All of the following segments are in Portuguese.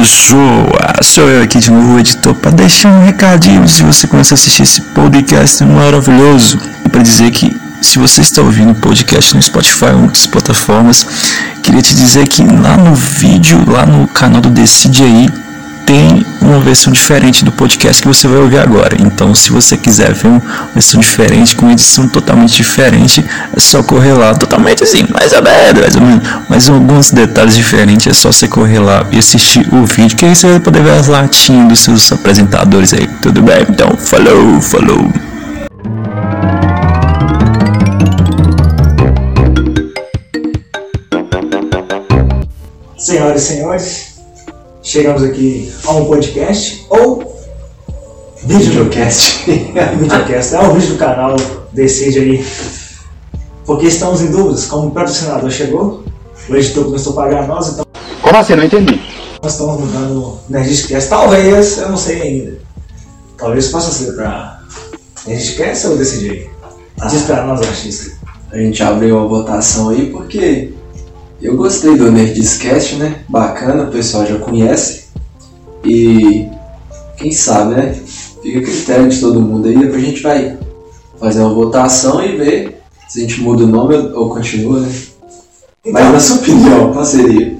Pessoa, sou eu aqui de novo, editor, para deixar um recadinho se você começar a assistir esse podcast maravilhoso. Para dizer que se você está ouvindo o podcast no Spotify ou outras plataformas, queria te dizer que lá no vídeo, lá no canal do Decide aí, tem uma versão diferente do podcast que você vai ouvir agora. Então, se você quiser ver uma versão diferente, com uma edição totalmente diferente, é só correr lá. Totalmente assim, mais ou menos, mais ou menos. Mas alguns detalhes diferentes, é só você correr lá e assistir o vídeo, que aí você vai poder ver as latinhas dos seus apresentadores aí. Tudo bem? Então, falou, falou. Senhoras e senhores, chegamos aqui a um podcast ou Videocast. videocast, é um vídeo do canal, decide aí. Porque estamos em dúvidas, como o patrocinador chegou, o editor começou a pagar nós, então Como assim? Não entendi. nós estamos mudando o Nerdcast. Talvez, eu não sei ainda. Talvez possa ser para Nerdcast ou decide aí. Diz pra nós, artista. A gente abriu uma votação aí porque eu gostei do Nerdcast, né? Bacana, o pessoal já conhece. E quem sabe, né? Fica a critério de todo mundo aí, depois a gente vai fazer uma votação e ver se a gente muda o nome ou continua, né? Mas Então, na sua opinião, qual seria?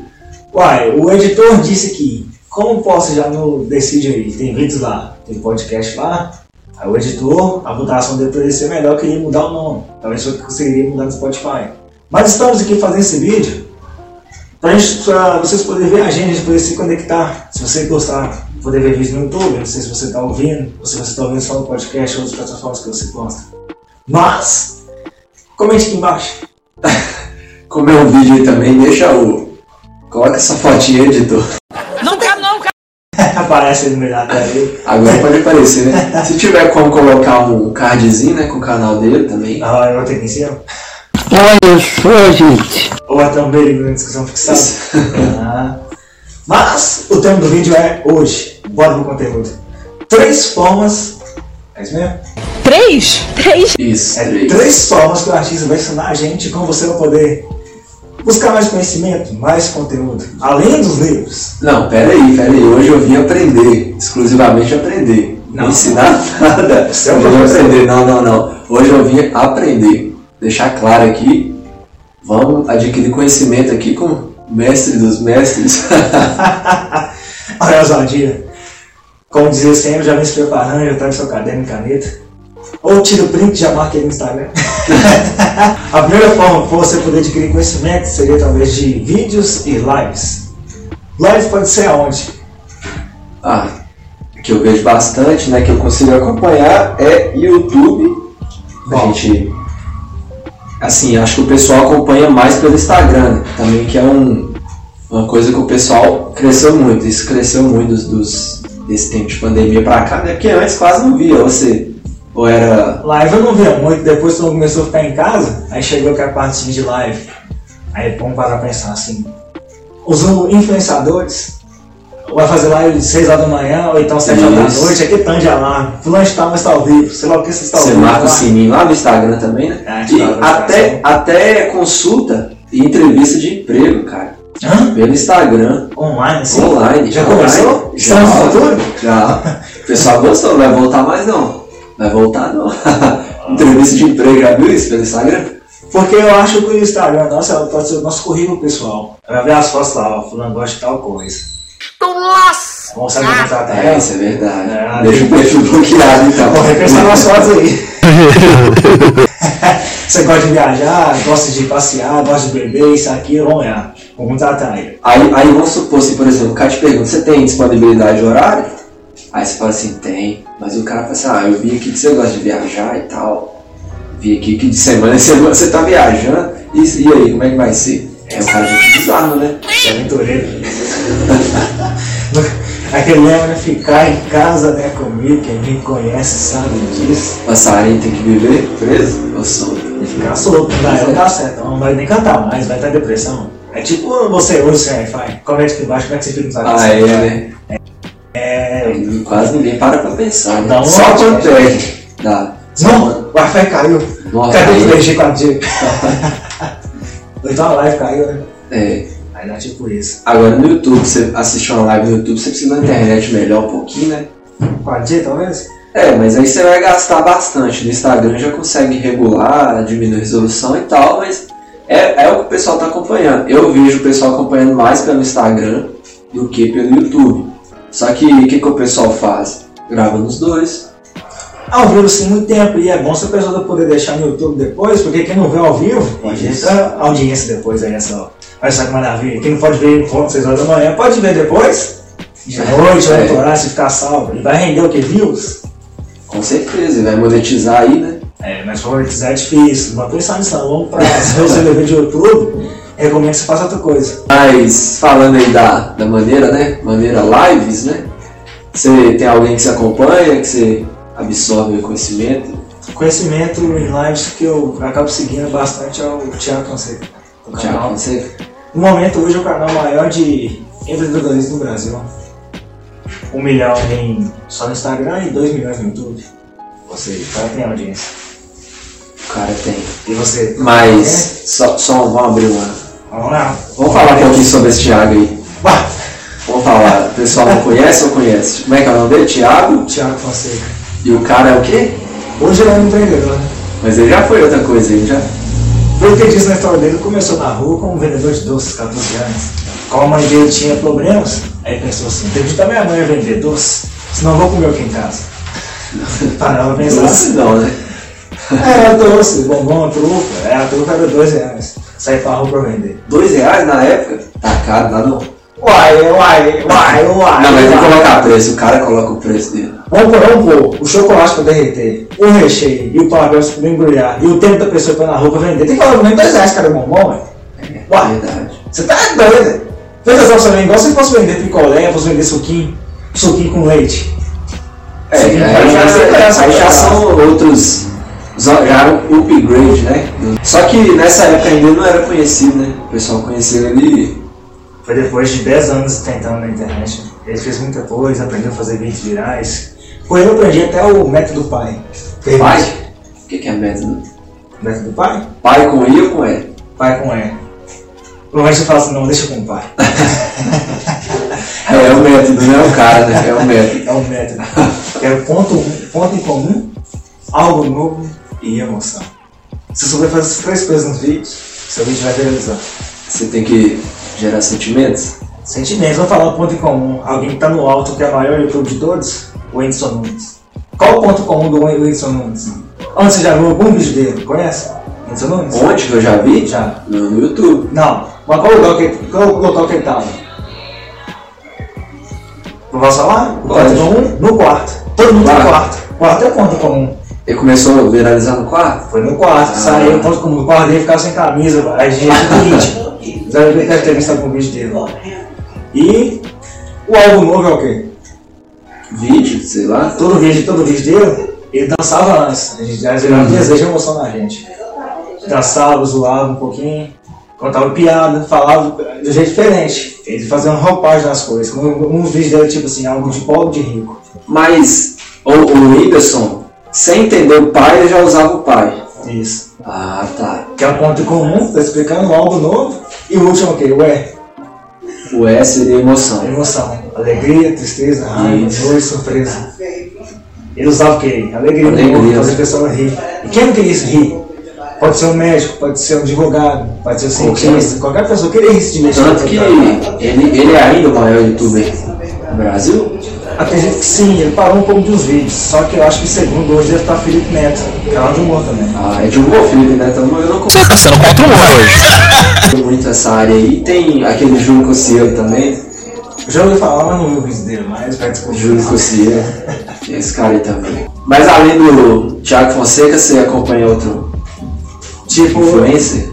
Uai, o editor disse que, como posso já no Decide aí, tem vídeos lá, tem podcast lá, aí o editor, a votação dele poderia ser melhor que ele mudar o nome. Talvez eu conseguiria mudar no Spotify. Mas estamos aqui fazendo esse vídeo pra, gente, pra vocês poderem ver a gente, a gente poder se conectar. Se você gostar, poder ver vídeo no YouTube, não sei se você está ouvindo, ou se você está ouvindo só no podcast ou outras plataformas que você gosta. Mas, comente aqui embaixo. Como é um vídeo aí também, deixa o. Coloca essa fotinha aí, editor. Aparece aí no meio da tela aí. Agora pode aparecer, né? Se tiver como colocar um cardzinho, né, com o canal dele também. Ah, eu vou ter aqui em cima. Olha só, gente. Ou até um beijo na descrição fixada. Ah. Mas o tema do vídeo é hoje. Bora pro conteúdo. Três formas. É isso mesmo? Três? Três? Isso, É três. três formas que o artista vai ensinar a gente como você vai poder buscar mais conhecimento, mais conteúdo. Além dos livros. Não, pera aí, pera aí. Hoje eu vim aprender, exclusivamente aprender. Não, Não. ensinar nada. Você é eu aprender. Não, não, não. Hoje eu vim aprender. Deixar claro aqui, vamos adquirir conhecimento aqui com o mestre dos mestres. Olha a ousadia. Como dizia sempre, já vem se preparando, já traga seu caderno e caneta. Ou tira o print e já marca aí no Instagram. a primeira forma para você poder adquirir conhecimento seria através de vídeos e lives. Live pode ser aonde? ah, que eu vejo bastante, né, que eu consigo acompanhar é YouTube. A Bom. gente, assim, acho que o pessoal acompanha mais pelo Instagram, né, também que é um, uma coisa que o pessoal cresceu muito. Isso cresceu muito dos, dos- desse tempo de pandemia pra cá, né, porque antes quase não via. Você, ou era, Live eu não via muito, depois que eu começou a ficar em casa, aí chegou aquela partezinha de live. Aí vamos parar pensar assim. Os influenciadores vai fazer live 6 horas da manhã, ou então 7 horas da noite, aqui tanto de alarme. Fulano está, mas está ao vivo. Sei lá o que você está você vivo. marca o lá. sininho lá no Instagram também, né? E Instagram, até, Instagram. até consulta e entrevista de emprego, cara. Hã? Pelo Instagram. Online, assim? Online. Já online. começou? Já. Já. O pessoal gostou, não vai voltar mais não. Vai voltar não. Entrevista de emprego, já viu isso pelo Instagram? Porque eu acho que o Instagram nosso ela pode ser o nosso currículo pessoal. Vai ver as fotos lá, ó, fulano gosta de tal coisa. Nossa! Vamos saber contratar É, ela. isso é verdade. É, Deixa o perfil bloqueado então. Vamos repensar nas fotos aí. Você gosta de viajar, gosta de passear, gosta de beber, isso aqui, vamos lá. Vamos contratar ele. Aí, aí vamos supor assim, por exemplo, o cara te pergunta, você tem disponibilidade de horário? Aí você fala assim, tem. Mas o cara fala assim, ah, eu vi aqui que você gosta de viajar e tal. Vi aqui que de semana em semana você tá viajando. E, e aí, como é que vai ser? É o cara de bizarro, né? Você é aventureiro. Aquele lema, né? Ficar em casa, né, comigo, quem me conhece sabe disso. Passarinho tem que viver preso ou solto? E ficar solto, não dá, não dá certo, não vai nem cantar mais, vai estar depressão. É tipo você hoje, sem Wi-Fi. Comente aqui embaixo como é que você fica nos Ah, é, né? É. Quase ninguém para pra pensar, né? Um Só quando é. Dá. Não, o Wi-Fi caiu. Nossa, Cadê o aí- 3G 4G? Ou então a live caiu, né? É. Aí dá tipo isso. Agora no YouTube, você assistir uma live no YouTube, você precisa de uma internet melhor um pouquinho, né? 4G talvez? É, mas aí você vai gastar bastante. No Instagram já consegue regular, diminuir a resolução e tal, mas é, é o que o pessoal está acompanhando. Eu vejo o pessoal acompanhando mais pelo Instagram do que pelo YouTube. Só que o que, que o pessoal faz? Grava nos dois. Ao vivo sim, muito tempo. E é bom se a pessoa poder deixar no YouTube depois, porque quem não vê ao vivo, pode entrar audiência depois aí nessa. Olha só que maravilha. Quem não pode ver enquanto 6 horas da manhã, pode ver depois. De noite, É. vai autorar, se ficar salvo. E vai render o que? Views? Com certeza, e vai monetizar aí, né? É, mas monetizar é difícil. Vai pensar nisso não. Vamos pra se você levar de YouTube, recomendo que você faça outra coisa. Mas falando aí da, da maneira, né? Maneira lives, né? Você tem alguém que você acompanha, que você absorve o conhecimento? Conhecimento em lives que eu acabo seguindo bastante é o Thiago Fonseca. O canal. você? No momento, hoje é o canal maior de empreendedorismo no Brasil. Um milhão em, só no Instagram e dois milhões no YouTube. Você, o cara tem audiência. O cara tem. E você? Mas só, só vamos abrir uma. Vamos lá. Vamos falar um pouquinho sobre esse Thiago aí. Bah, Vamos falar. O pessoal não conhece ou conhece? Como é que é o nome dele? Thiago. Thiago Fonseca. E o cara é o quê? Hoje ele é um empreendedor. né? Mas ele já foi outra coisa aí, já. Na história dele, ele começou na rua como vendedor de doces, 14 anos. Como a mãe dele tinha problemas, aí pensou assim, tem que também a mãe a vender doce, senão eu vou comer aqui em casa. Parava pra pensar Doce assim. não, né? Era doce, bombom, trufa, é, a trufa era 2 reais. Saí pra rua pra vender. Dois reais na época? Tá caro, nada não. Uai, uai, uai, uai. Não, mas tem que uai. colocar preço. O cara coloca o preço dele. Vamos pôr, vamos pôr o chocolate pra derreter, o recheio e o papel pra embrulhar e o tempo da pessoa pra ir na rua pra vender. Tem que falar nem 2 reais cada bombom, ué. É Uai. verdade. Você tá doido? Fez as opções igual se fosse vender picolé, fosse vender suquinho, suquinho com leite. É, Sim, aí, aí já, já- aí já são outros. Já era um upgrade, né? Só que nessa época ainda não era conhecido, né? O pessoal conheceu ele. Foi depois de 10 anos tentando na internet. Ele fez muita coisa, aprendeu a fazer vídeos virais. Com ele eu aprendi até o método pai. Pai? O que, que é método? Método pai? Pai com I ou com E? Pai com E. Provavelmente você fala assim, não, deixa com o pai. É, é o método, não é o cara, né? É o método. É o método. É o ponto, ponto em comum, algo novo e emoção. Se você souber fazer essas três coisas nos vídeos, seu vídeo vai viralizar. Você tem que gerar sentimentos. Sentimentos, vamos falar um ponto em comum. Alguém que tá no alto, que é o maior YouTube de todos, o Whindersson Nunes. Qual o ponto comum do Whindersson Nunes? Onde você já viu algum vídeo dele? Conhece? Whindersson Nunes? Onde que eu já vi? Já. No, no YouTube. Não. Mas qual o local que, qual o local que ele tava? Não posso falar? O ponto comum? No quarto. Todo mundo Quarto. no quarto. Quarto é o ponto comum. Ele começou a viralizar no quarto? Foi no quarto. Ah. Saiu o ponto comum. No quarto dele ficava sem camisa. A gente vídeo. Deve ter visto algum vídeo dele. E o álbum novo é o quê? Vídeo, sei lá. todo vídeo, todo vídeo dele, ele dançava antes. A gente já desejo e emoção na gente. Dançava, zoava um pouquinho, contava piada, falava de um jeito diferente. Ele fazia uma roupagem nas coisas. Um, um vídeo dele, tipo assim, algo de pobre de rico. Mas o, o Whindersson, sem entender o pai, ele já usava o pai. Isso. Ah, tá. Que é um ponto comum, tá explicando um álbum novo. E o último é o quê? O E. O E seria emoção. Emoção. Alegria, tristeza, raiva, Isso. dor e surpresa. Ele usava o quê? Alegria, Alegria. fazer a pessoa rir. E quem não queria isso rir? Pode ser um médico, pode ser um advogado, pode ser um cientista, qualquer pessoa queria rir se divertir. Tanto que ele, ele é ainda o maior youtuber do Brasil. Acredito que sim, ele parou um pouco dos vídeos, só que eu acho que segundo hoje deve estar Felipe Neto, canal de humor também. Ah, é de humor, Felipe Neto. Eu não Você tá sendo contra o humor hoje. conheço muito essa área aí. Tem aquele Júlio Cossiero também. Eu já ouvi falar, mas não vi o vídeo dele, mas vai descobrir. Júlio Cossiero. Tem esse cara aí também. Mas além do Thiago Fonseca, você acompanha outro Tipo, influencer?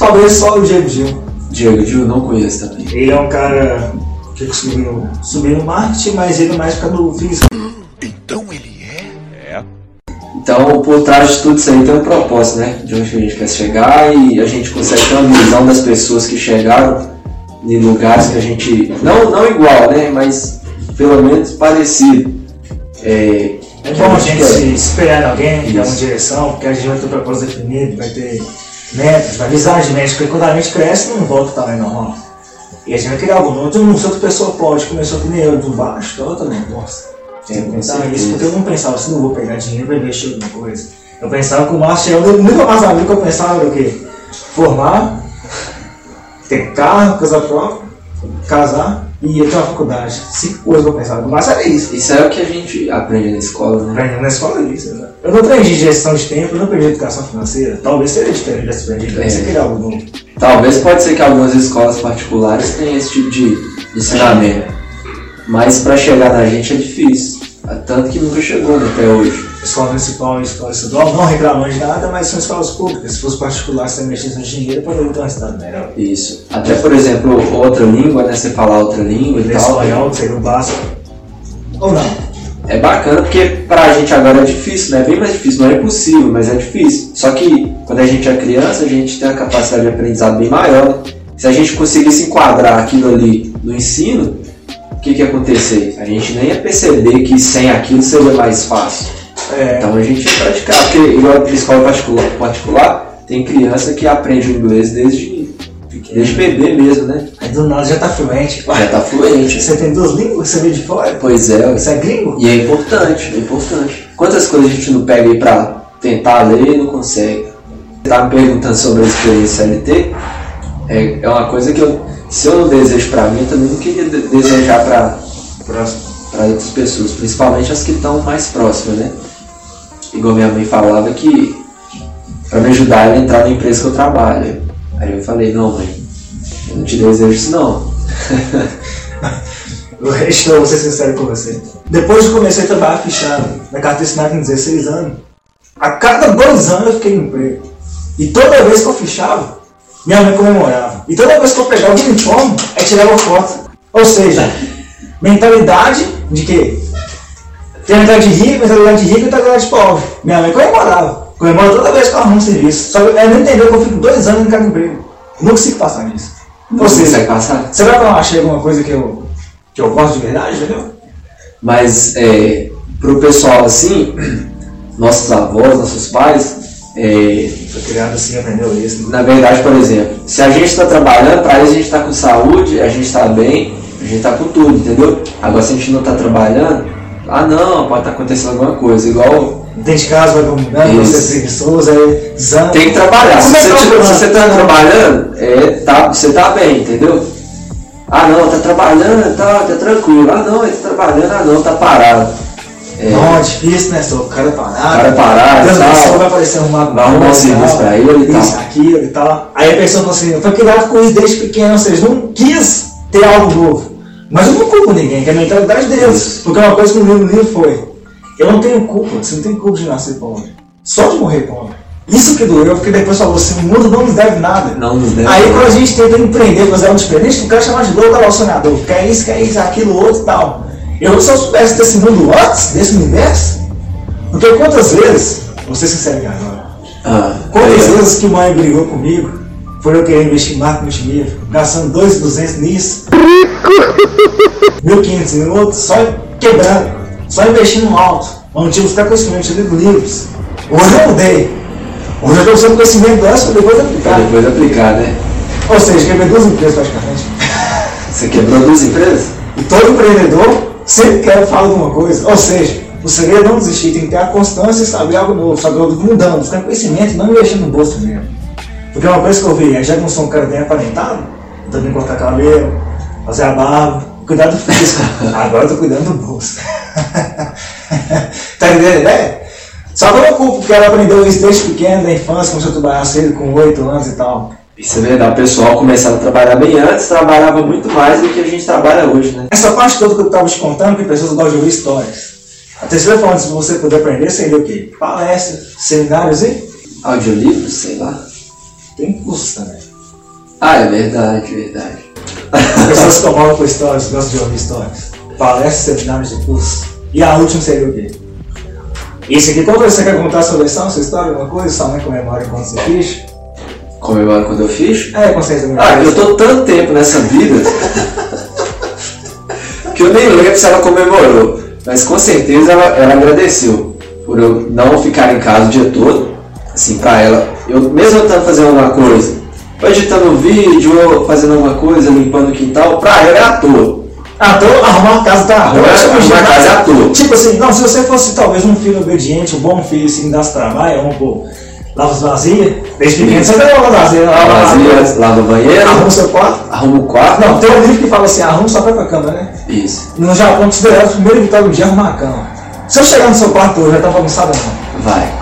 talvez só o Diego Gil. Diego Gil, não conheço também. Ele é um cara que conseguiu subir no marketing, mas ele mais fica no físico. Então, por trás de tudo isso aí tem um propósito, né? De onde a gente quer chegar e a gente consegue ter uma visão das pessoas que chegaram em lugares que a gente. Não, não igual, né? Mas pelo menos parecido. É, É bom a gente espelhar em alguém, dar uma direção, porque a gente vai ter um propósito definido, vai ter metas, da amizade médica, porque quando a mente cresce, não volta ao tamanho normal. E a gente vai criar algo novo. Então, se outra pessoa pode, começou que eu, do baixo, então eu também posso. Tem que pensar nisso, porque eu não pensava assim, não vou pegar dinheiro pra investir em alguma coisa. Eu pensava que o Márcio chegou, nunca mais amigo que eu pensava era o quê? Formar, ter carro, casa própria, casar e ir pra uma faculdade. Cinco coisas que eu pensava. O Márcio era isso. Isso é o que a gente aprende na escola, né? Aprendendo na escola é isso, né? Eu não aprendi gestão de tempo, eu não aprendi educação financeira. Talvez seja diferente dessa aprendida, É. você queria algo novo. Talvez pode ser que algumas escolas particulares tenham esse tipo de ensinamento. Mas para chegar na gente é difícil. Tanto que nunca chegou né, até hoje. Escola municipal e escola estadual, não reclamando de nada, mas são escolas públicas. Se fosse particular, você investisse no dinheiro, poderia ter uma cidade melhor. Isso. Até por exemplo, outra língua, né? Você falar outra língua e tal. espanhol, seria o básico. Ou não. É bacana porque pra gente agora é difícil, né? É bem mais difícil, não é impossível, mas é difícil. Só que quando a gente é criança, a gente tem uma capacidade de aprendizado bem maior. né? Se a gente conseguisse enquadrar aquilo ali no ensino, o que, que ia acontecer? A gente nem ia perceber que sem aquilo seria mais fácil. É, Então a gente ia praticar, porque igual escola particular, particular, tem criança que aprende o inglês desde, desde bebê mesmo, né? aí do nada já tá fluente. Já tá fluente. Você tem duas línguas, você veio de fora. Pois é, Você é gringo? E é importante, é importante. Quantas coisas a gente não pega aí pra tentar ler e não consegue? Você tá me perguntando sobre a experiência LT, é, é uma coisa que eu, se eu não desejo pra mim, eu também não queria de- desejar pra, Próximo. para outras pessoas, principalmente as que estão mais próximas, né? Igual minha mãe falava que para me ajudar ela a entrar na empresa que eu trabalho. Aí eu falei, não mãe, eu não te desejo isso não. Eu vou ser sincero com você. Depois que comecei a trabalhar fichado na carteira com 16 anos, a cada dois anos eu fiquei no emprego. E toda vez que eu fichava, minha mãe comemorava. E toda vez que eu pegava o uniforme, aí tirava foto. Ou seja, mentalidade de quê? Tem mentalidade de rico, mentalidade de rico e mentalidade de pobre. Minha mãe comemorava. Comemora toda vez que eu arrumo um serviço. Só que ela não entendeu que eu fico dois anos em cada emprego. Eu não consigo passar nisso. Ou Você consegue passar? Será que eu achei alguma coisa que eu, que eu gosto de verdade, entendeu? Mas é, pro pessoal assim, nossos avós, nossos pais, é, Foi criado assim, aprendeu isso. na verdade, por exemplo, se a gente está trabalhando, para eles a gente está com saúde, a gente está bem, a gente está com tudo, entendeu? Agora se a gente não está trabalhando, ah não, pode estar acontecendo alguma coisa, igual Dentro de casa Isso. você é preguiçoso, aí desanda. tem que trabalhar. Se Como é que você, é se você tá trabalhando, é, tá, você tá bem, entendeu? Ah não, tá trabalhando, tá, tá tranquilo. Ah não, ele tá trabalhando, ah não, tá parado. É, Não, é difícil, né? Só o cara parado. O cara parado, Deus tal. céu vai aparecer. Vai arrumar um serviço pra ele e tal. Isso, aquilo e tal. Aí a pessoa fala assim, foi criado com isso desde pequeno, ou seja, não quis ter algo novo. Mas eu não culpo ninguém, que é a mentalidade deles. Porque uma coisa que eu li no livro foi, eu não tenho culpa, você não tem culpa de nascer pobre. Só de morrer pobre. Isso que doeu, porque depois falou assim, o mundo não nos deve nada. não nos deve. Aí quando a gente tenta empreender, fazer algo diferente, o cara chama de louco, olha lá o sonhador, quer isso, quer isso, aquilo, outro e tal. Eu se eu soubesse desse mundo antes, desse universo, porque quantas vezes, vou ser sincero agora, Ah, quantas é, vezes que mãe brigou comigo, por eu querer investir em marketing multinível, gastando 2.200 nisso, 1.500 em outro, só quebrando, só investindo no alto, tinha buscar conhecimento, eu ligo livros. Hoje eu mudei. Hoje eu estou usando conhecimento antes para depois aplicar. pra depois aplicar, né? Ou seja, quebrei duas empresas praticamente. Você quebrou duas empresas? E todo empreendedor sempre quer falar alguma coisa. Ou seja, o segredo é não desistir, tem que ter a constância e saber algo novo, saber algo mudando, buscar conhecimento e não investir no bolso mesmo. Porque uma coisa que eu vi, já que não sou um cara bem aparentado, eu também cortar cabelo, fazer a barba, cuidar do físico. Agora eu tô cuidando do bolso. tá entendendo a ideia? Só que eu não culpo, porque ela aprendeu isso desde pequeno, da infância, começou a trabalhar cedo, com 8 anos e tal. Isso é verdade, o pessoal começava a trabalhar bem antes, trabalhava muito mais do que a gente trabalha hoje, né? Essa parte toda que eu estava te contando, que pessoas gostam de ouvir histórias. A terceira forma de você poder aprender seria o quê? Palestras, seminários e Audiolivros, sei lá. Tem cursos também. Ah, é verdade, verdade. Pessoas que tomam com histórias, gostam de ouvir histórias. Palestras, seminários e cursos. E a última seria o quê? Isso aqui, quando você quer contar a sua versão, sua história, alguma coisa, sua mãe comemora quando você fiz? Comemora quando eu fiz? É, você fez Ah, eu tô tanto tempo nessa vida que eu nem lembro se ela comemorou. Mas com certeza ela, ela agradeceu por eu não ficar em casa o dia todo. Assim, pra ela Eu, mesmo eu estando fazendo alguma coisa, ou editando um vídeo, ou fazendo alguma coisa, limpando o quintal, pra eu é à toa. Ah, então arrumar a casa tá Arrumar- arrumar a casa é à toa. Tipo assim, não, se você fosse talvez um filho obediente, um bom filho, assim, das trabalho, vamos pôr, lava as vasilhas, desde pequeno você vai lavar as vasilhas, lava Lava vasilhas, lava o banheiro, arruma o seu quarto. arruma o quarto. Não, tem um livro que fala assim, arruma só pra cama, né? Isso. No Japão, considerado o primeiro vitória do dia arrumar a cama. Se eu chegar no seu quarto hoje, já tá bagunçado não. Vai.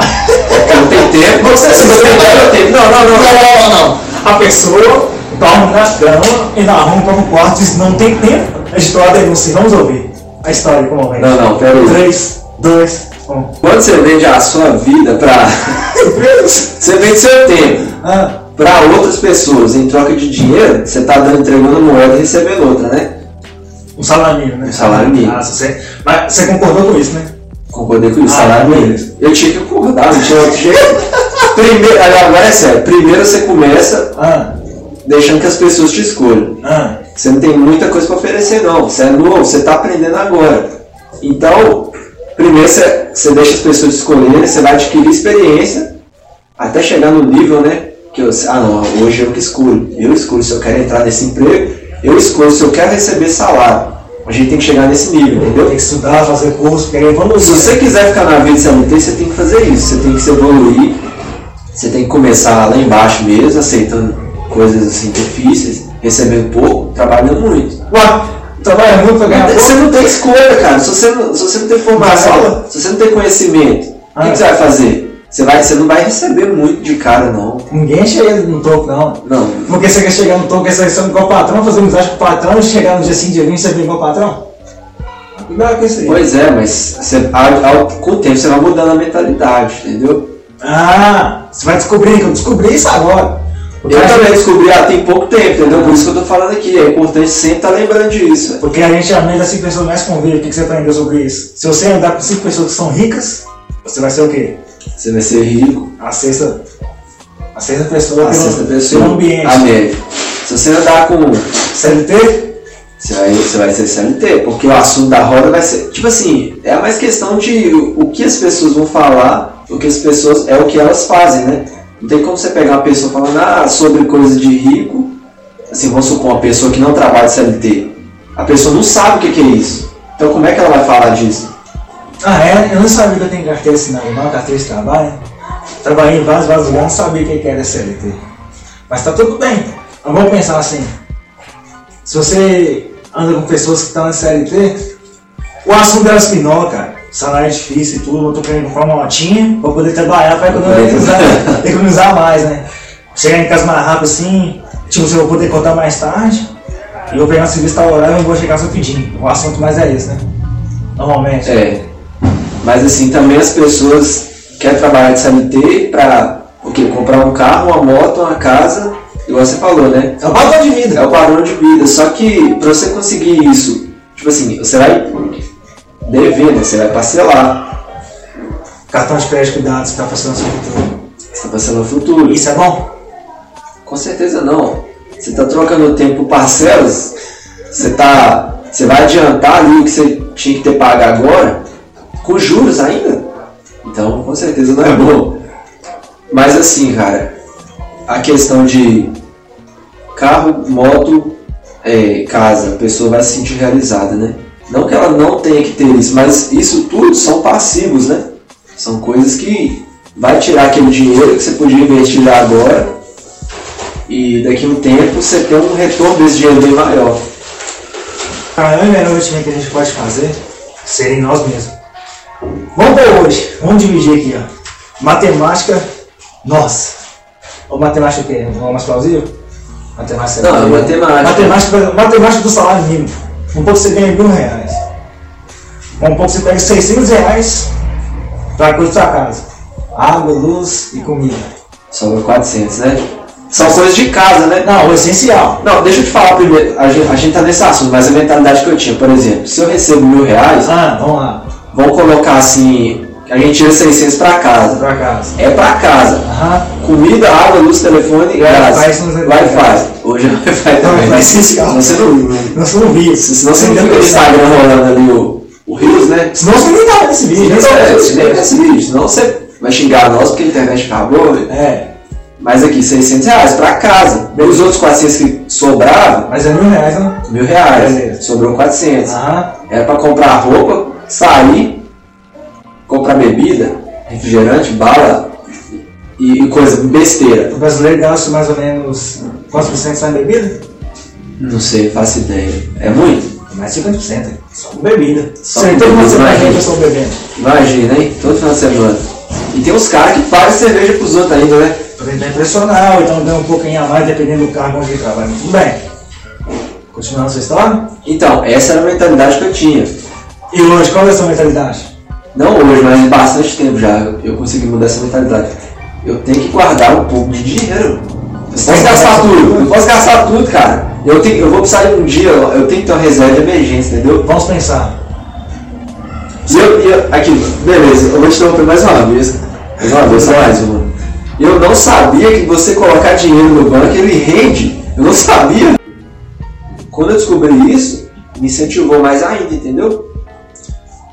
É não tem tempo. Você, você tem tempo. Não, não, não. não, não, não. A pessoa dorme na cama e não arruma para o quarto diz não tem tempo. A história da denúncia, vamos ouvir a história como vem. Não, não, aí. 3, 2, 1. Quando você vende a sua vida pra. você vende seu tempo Ah, pra outras pessoas em troca de dinheiro, você tá dando, entregando moeda e recebendo outra, né? um salário mínimo, né? Um salário mínimo. Ah, você, mas você concordou com isso, né? Concordei com isso, Ah, salário beleza. Eu tinha que concordar, não tinha outro jeito. Primeiro, agora é sério, primeiro você começa Ah, deixando que as pessoas te escolham. ah. Você não tem muita coisa para oferecer, não. Você é novo, você está aprendendo agora. Então, primeiro você, você deixa as pessoas escolherem, você vai adquirir experiência até chegar no nível, né? Que eu, ah, não, hoje eu que escolho. Eu escolho se eu quero entrar nesse emprego, eu escolho se eu quero receber salário. A gente tem que chegar nesse nível, entendeu? Tem que estudar, fazer curso, querer evoluir. Se você quiser ficar na vida de CLT, você tem que fazer isso. Você tem que se evoluir. Você tem que começar lá embaixo mesmo, aceitando coisas assim difíceis, recebendo pouco, trabalhando muito. Ué, trabalha muito pra ganhar Você não tem escolha, cara. Se você não, se você não tem formação, se você não tem conhecimento, o Ah. que, que você vai fazer? Você, vai, você não vai receber muito de cara, não. Ninguém chega no topo, não. Não. Porque você quer chegar no topo, quer ser igual o patrão, fazer amizade com o patrão e chegar no dia seguinte, dia 20, você vem igual o patrão? Cuidado com isso aí. Pois é, mas você, ao- ao- com o tempo você vai mudando a mentalidade, entendeu? Ah, você vai descobrir, que eu descobri isso agora. Porque, Eu também gente, descobri há tem pouco tempo, entendeu? Por isso que eu tô falando aqui. É importante sempre estar lembrando disso. porque a gente anda cinco pessoas mais convive. O que que você aprendeu sobre isso? Se você andar com cinco pessoas que são ricas, você vai ser o quê? Você vai ser rico, A sexta. A sexta pessoa a sexta pessoa, ambiente. a média. Se você andar com CLT? Você vai, você vai ser CLT, porque o assunto da roda vai ser. Tipo assim, é mais questão de o, que as pessoas vão falar, o que as pessoas. é o que elas fazem, né? Não tem como você pegar uma pessoa falando ah, sobre coisa de rico. Assim, vamos supor, uma pessoa que não trabalha de CLT. A pessoa não sabe o que é isso. Então como é que ela vai falar disso? Ah, é? Eu não sabia que eu tenho carteira assinada, não, carteira de trabalho. Trabalhei em vários, vários lugares, não sabia o que que era CLT. Mas tá tudo bem. Mas vamos pensar assim. Se você anda com pessoas que estão na CLT, o assunto delas pinó, cara. Salário é difícil e tudo, eu tô querendo comprar uma motinha pra poder trabalhar pra economizar, economizar mais, né? Chegar em casa mais rápido assim, tipo, se eu vou poder contar mais tarde, e eu vou pegar um serviço tal horário e vou chegar rapidinho. O assunto mais é esse, né? Normalmente. É. Mas assim, também as pessoas querem trabalhar de CLT pra o quê? Comprar um carro, uma moto, uma casa, igual você falou, né? É o padrão de vida. É o padrão de vida. Só que para você conseguir isso, tipo assim, você vai dever, né? Você vai parcelar. Cartão de crédito, cuidado, você tá passando seu futuro. Você está parcelando o futuro. Isso é bom? Com certeza não. Você está trocando tempo por parcelas, você tá. Você vai adiantar ali o que você tinha que ter pago agora, com juros ainda. Então com certeza não é bom. Mas assim, cara, a questão de carro, moto, é, casa, a pessoa vai se sentir realizada, né? Não que ela não tenha que ter isso, mas isso tudo são passivos, né? São coisas que vai tirar aquele dinheiro que você podia investir já agora e daqui a um tempo você tem um retorno desse dinheiro bem maior. A melhor investimento que a gente pode fazer seria em nós mesmos. Vamos por hoje. Vamos dividir aqui, ó. Matemática, nossa. Ou matemática o quê? Vamos mais plausível? Matemática Não, é matemática. Matemática, matemática do salário mínimo. Um pouco você ganha mil reais. Um pouco você pega 600 reais para coisa da sua casa. Água, luz e comida. Sobra 400, né? São coisas de casa, né? Não, o essencial. Não, deixa eu te falar primeiro. A gente, a gente tá nesse assunto, mas a mentalidade que eu tinha, por exemplo, se eu recebo mil reais, Ah, vamos lá. Vamos colocar assim, a gente tira 600 pra casa. Pra casa. É pra casa. Aham. Comida, água, luz, telefone e gás. não é Wi-Fi. Hoje é Wi-Fi também. Wi-Fi essencial. Senão você não, Nós não vimos. senão você não fica no Instagram rolando ali o, o Rios, né? Senão você nem tava nesse vídeo. Senão nem tava você, nesse você nem vídeo. vê esse vídeo, senão você vai xingar nós porque a internet acabou. né? É. Mas aqui, 600 reais pra casa. Os outros 400 que sobravam, Mas é mil reais, né? mil reais. Sobrou 400. Aham. Era pra comprar roupa, sair, comprar bebida, refrigerante, bala e, coisa, besteira. O brasileiro gasta mais ou menos quantos por cento só em bebida? Não sei, faço ideia. É muito? Mais de 50%. Só com bebida. Só Só com bebida, vai pessoa bebendo. Imagina, hein? Todo final de semana. E tem uns caras que pagam cerveja pros outros ainda, né? Pra tentar impressionar, ou então ganha um pouquinho a mais, dependendo do cargo onde ele trabalha. Tudo bem. Continuando a sua história. Então, essa era a mentalidade que eu tinha. E hoje, qual é a sua mentalidade? Não hoje, mas bastante tempo já eu consegui mudar essa mentalidade. Eu tenho que guardar um pouco de dinheiro. Eu posso gastar tudo, não posso gastar tudo, cara. Eu, tenho, eu vou precisar de um dia, eu tenho que ter uma reserva de emergência, entendeu? Vamos pensar. E eu, eu- aqui, beleza, eu vou te interromper mais uma vez. Mais uma vez, mais uma. Eu não sabia que você colocar dinheiro no banco, ele rende. Eu não sabia. Quando eu descobri isso, me incentivou mais ainda, entendeu?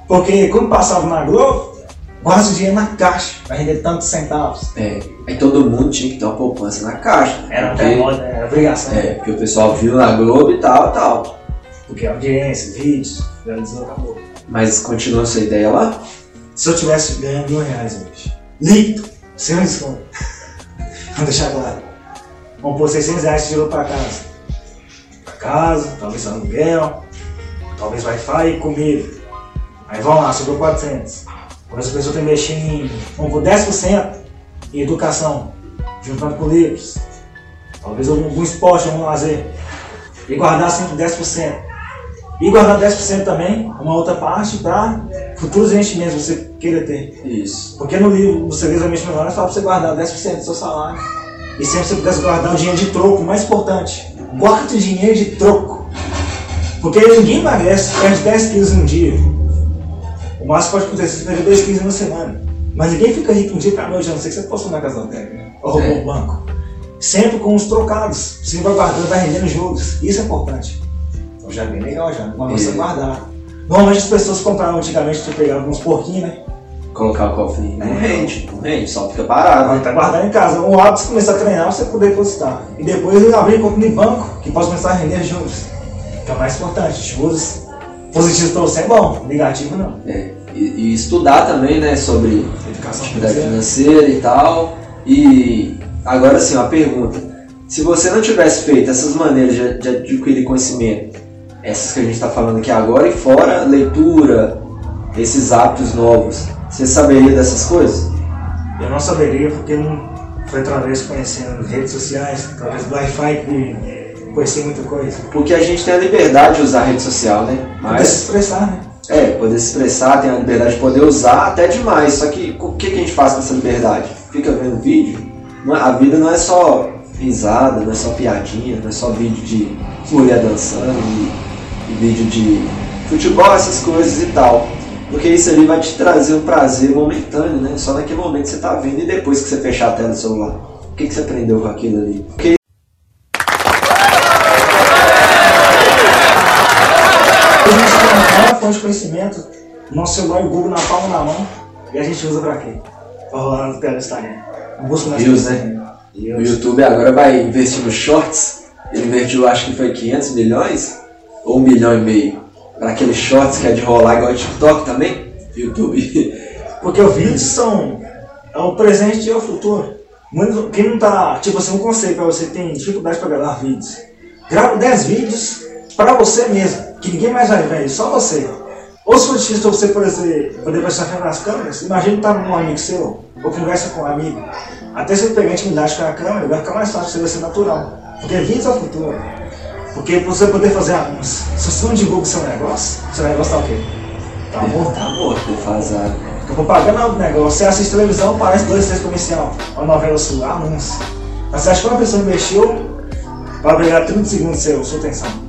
Porque quando passava na Globo, guarda o dinheiro na caixa, vai render tantos centavos. É, aí todo mundo tinha que ter uma poupança na caixa. Era porque, até moda, era obrigação. É, porque o pessoal viu na Globo e tal, tal. Porque audiência, vídeos, realizou, acabou. Mas continua essa ideia lá? Se eu tivesse ganhando mil reais hoje, líquido, sem um desconto, vamos deixar claro. Vamos pôr 600 reais de tirou pra casa. Pra casa, talvez aluguel, talvez Wi-Fi e comida. Aí vamos lá, sobrou 400. Agora essa pessoa está investindo em, vamos pôr 10% em educação, juntando com livros. Talvez algum, algum esporte, algum lazer. E guardar sempre 10%. E guardar 10% também, uma outra parte, para futuros investimentos que você queira ter. Isso. Porque no livro, no Segredos da Mente Milionária, fala para você guardar 10% do seu salário. E sempre você pudesse guardar o dinheiro de troco, o mais importante. Guarda o dinheiro de troco. Porque ninguém emagrece, perde 10 quilos em um dia. O máximo pode acontecer 2 quilos em uma semana. Mas ninguém fica rico um dia pra noite, a não ser que você possa na casa da né? ou roubou É. um banco. Sempre com os trocados. Você vai guardando, vai rendendo juros. Isso é importante. Então já é bem legal já. Mas você É. guardar. Normalmente as pessoas compravam antigamente, tu pegava uns porquinhos, né? Colocar o cofrinho. Não rende, não rende, só fica parado. Agora tá guardando em casa. Um hábito de começar a treinar, você poder depositar. E depois abrir conta em banco, que pode começar a render juros. Que é o mais importante. Juros positivos para você é bom, negativo não. É, E, e estudar também, né, sobre Educação atividade financeira. financeira e tal. E agora assim, uma pergunta. Se você não tivesse feito essas maneiras de, de adquirir conhecimento, essas que a gente está falando aqui agora, e fora leitura, esses hábitos novos, você saberia dessas coisas? Eu não saberia porque não foi através conhecendo redes sociais, através do Wi-Fi que conheci muita coisa. Porque a gente tem a liberdade de usar a rede social, né? Poder se Mas, expressar, né? É, poder se expressar, tem a liberdade de poder usar até demais. Só que o que, que a gente faz com essa liberdade? Fica vendo vídeo? É- a vida não é só risada, não é só piadinha, não é só vídeo de mulher dançando e, e vídeo de futebol, essas coisas e tal. Porque isso ali vai te trazer um prazer momentâneo, né? Só naquele momento que você tá vendo e depois que você fechar a tela do celular. O que, que você aprendeu com aquilo ali? Porque de conhecimento, nosso celular e o Google na palma da mão, e a gente usa pra quê? Pra rolar no tela do Instagram. Busca mais Reels, conhecimento. O. YouTube agora vai investir nos shorts. Ele investiu, acho que foi 500 milhões ou um milhão e meio. Para aqueles shorts que é de rolar igual o TikTok também. YouTube. Porque os vídeos são é o presente e é o futuro. Muito- quem não tá, tipo assim, um conselho pra você tem dificuldade pra gravar vídeos. Grava 10 vídeos pra você mesmo, que ninguém mais vai ver, só você. Ou se for difícil você poder, poder prestar frente nas câmeras, imagina que tá com um amigo seu, ou conversa com um amigo. Até você pegar intimidade com a câmera, vai ficar mais fácil, você vai ser natural. Porque vídeos é o futuro. Porque você poder fazer anúncios, se você não divulga o seu negócio, seu negócio tá o quê? Tá morto. Tá morto, defasado. A propaganda é um negócio. Você assiste televisão, parece dois, três comercial. Uma novela sua, anúncio. Mas você acha que uma pessoa investiu para brigar 30 segundos seu, sua atenção?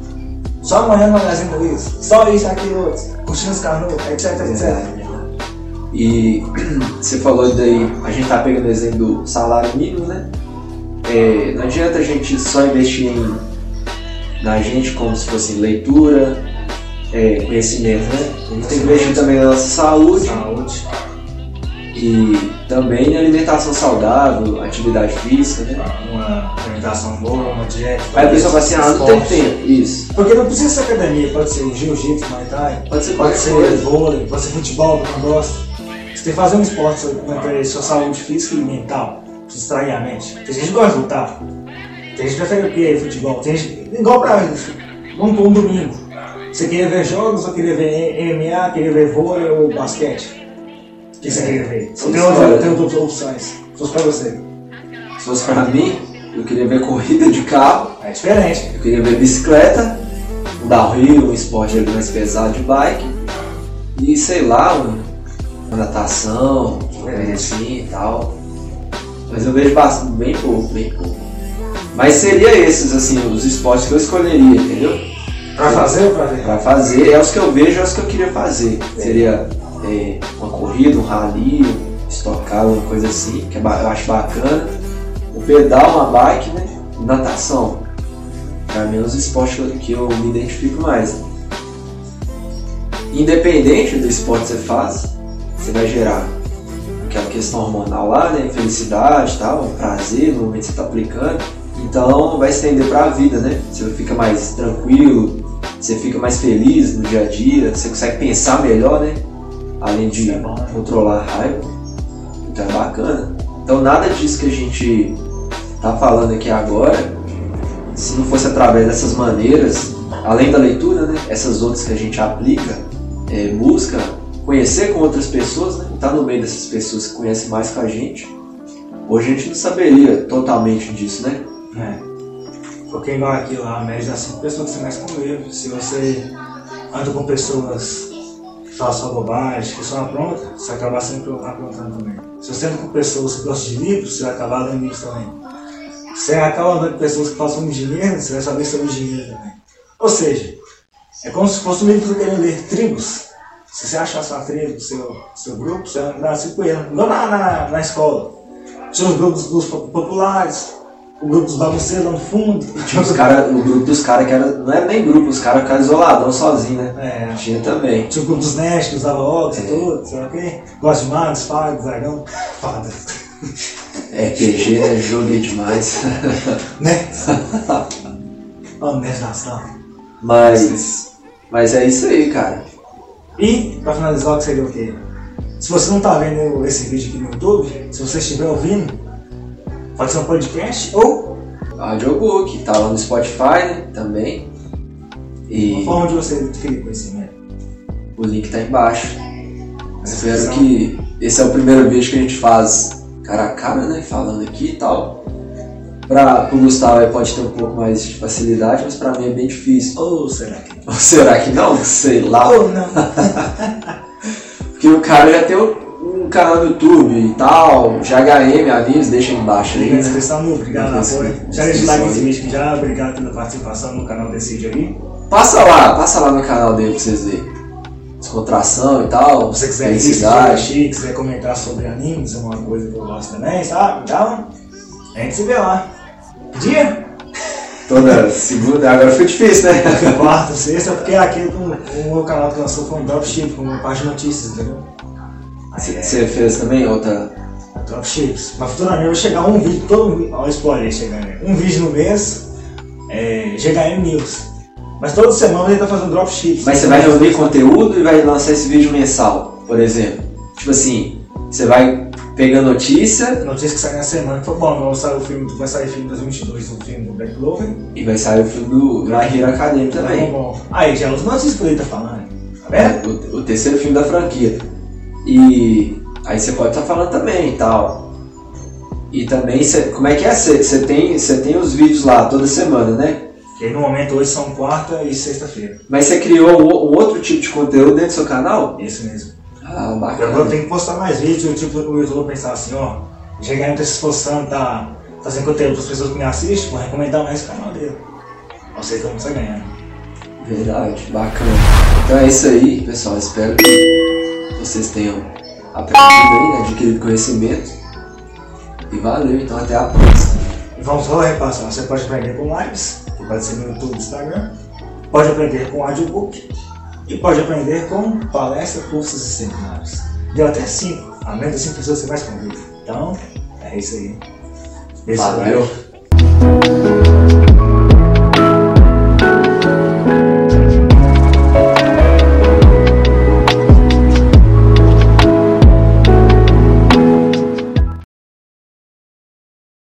Só amanhã no Magazine Luiza. Só isso, aquilo, outro. Curtindo os carros, etc, etc. E você falou daí, a gente tá pegando o exemplo do salário mínimo, né? É, não adianta a gente só investir em, na gente como se fosse leitura, é, conhecimento, né? A gente tem que investir também na nossa saúde Saúde. E também alimentação saudável, atividade física, né? Uma alimentação boa, uma dieta. Aí a pessoa fala assim, ah, não tem tempo. Isso. Porque não precisa ser academia, pode ser jiu-jitsu, muay thai, Pode ser pode ser coisa. vôlei, pode ser futebol, pra quem gosta. Você tem que fazer um esporte para sua saúde física e mental, pra distrair a mente. Tem gente que gosta de lutar, tem gente que prefere o quê? Futebol, tem gente, igual pra vamos pra um domingo. Você queria ver jogos ou queria ver MMA, queria ver vôlei ou basquete? O que você queria ver? São Tem outra- histórias. tem outras opções. Se fosse pra você. Se fosse pra mim, eu queria ver corrida de carro, É diferente. eu queria ver bicicleta, um downhill, um esporte mais pesado de bike. E sei lá, um- uma natação, uma coisa assim e tal. Mas eu vejo bastante, bem pouco, bem pouco. Mas seria esses, assim, os esportes que eu escolheria, entendeu? Pra fazer ou pra ver? Pra fazer, é os que eu vejo, é os que eu queria fazer. Seria é, uma corrida, um rally, um estocar, uma coisa assim, que é eu acho bacana. O pedal, uma bike, né? Natação. Pra mim, é os esportes que eu- me identifico mais. Independente do esporte que você faz, você vai gerar aquela questão hormonal lá, né? Felicidade tal, prazer no momento que você está aplicando. Então vai estender para a vida, né? Você fica mais tranquilo, você fica mais feliz no dia a dia, você consegue pensar melhor, né? Além de controlar a raiva. Então é bacana. Então nada disso que a gente tá falando aqui agora, se não fosse através dessas maneiras, além da leitura, né? Essas outras que a gente aplica, é, busca conhecer com outras pessoas, né? Tá no meio dessas pessoas que conhecem mais que a gente. Hoje a gente não saberia totalmente disso, né? É. Porque igual aqui lá, a média das cinco pessoas que você mais convive. Se você anda com pessoas que falam só bobagem, que só apronta, você acaba sempre aprontando também. Se você anda com pessoas que gostam de livros, você vai acabar lendo livros também. Você acaba andando com pessoas que falam sobre dinheiro, você vai saber sobre dinheiro também. Ou seja, é como se fosse um livro que ler tribos. Se você achar sua tribo, seu, seu grupo, você vai andar assim com ele. Igual na, na, na escola. Os grupos populares, o grupo dos bagunceiros lá no fundo. Tinha os cara, o grupo dos caras que era. Não é nem grupo, os caras ficaram isoladão sozinho, né? É, Tinha também. tinha o grupo dos nerds que usava óculos e É. tudo, sei lá o quê. Gosta de magos, fadas, dragão, fadas. RPG, né? Joguei demais. Né? Ó, nerd sala. Mas. Mas é isso aí, cara. E, pra finalizar, o que seria o quê? Se você não tá vendo esse vídeo aqui no YouTube, se você estiver ouvindo, pode ser um podcast ou Audiobook, tá lá no Spotify, né? Também. uma E forma de você adquirir conhecimento. o link tá embaixo. Espero que esse é o primeiro vídeo que a gente faz cara a cara, né? Falando aqui e tal. Pra, pro Gustavo aí pode ter um pouco mais de facilidade, mas pra mim é bem difícil. Ou será que Ou será que não? Sei lá. Ou não. Porque o cara já tem um canal no YouTube e tal, GHM, avisa, deixa aí embaixo aí. Na descrição, obrigado Na apoio. Já deixa o like nesse aí. vídeo aqui já, obrigado pela participação no canal Decide aí. Passa lá, passa lá no canal dele pra vocês verem. Descontração e tal, Se você quiser felicidade. quiser comentar sobre animes, é uma coisa que eu gosto também, sabe? Então, a gente se vê lá. Dia? Toda segunda, agora foi difícil, né? Quarta, sexta, porque aqui o, o meu canal que lançou foi um dropship, com uma página de notícias, entendeu? Aí é, Você fez também outra. dropships. Mas futuramente vai chegar um vídeo, todo o spoiler chegando aí. Um vídeo no mês, é, GHM News. Mas toda semana ele tá fazendo dropships. Mas você vai reunir conteúdo e vai lançar esse vídeo mensal, por exemplo. Tipo assim, você vai pegar notícia Notícia que sai na semana, foi bom, vai sair o filme, vai sair o filme 2022, o filme do Black Clover. e vai sair o filme do Hero Academia Tá também. bom. Aí, já é os notícias que ele tá falando. Tá vendo? O, o terceiro filme da franquia. E aí você pode estar falando também e tal. E também, cê, como é que é? Você tem, cê tem os vídeos lá toda semana, né? Que aí no momento hoje são quarta e sexta-feira. Mas você criou um, um outro tipo de conteúdo dentro do seu canal? Isso mesmo. Ah, Agora eu bacana. tenho que postar mais vídeos, tipo, o YouTube pensar assim, ó. Chegar tá se esforçando, tá fazendo conteúdo para as pessoas que me assistem, vou recomendar mais o canal dele. Mundo está ganhando. Verdade, bacana. Então é isso aí, pessoal. Espero que vocês tenham aprendido aí, né? Adquirido conhecimento. E valeu, então até a próxima. E vamos só repassar. Você pode aprender com lives, que pode ser no YouTube, Instagram. Pode aprender com audiobook. E pode aprender com palestras, cursos e seminários. Deu até cinco. a menos de 5 pessoas você mais convida. Então, é isso aí. Valeu. o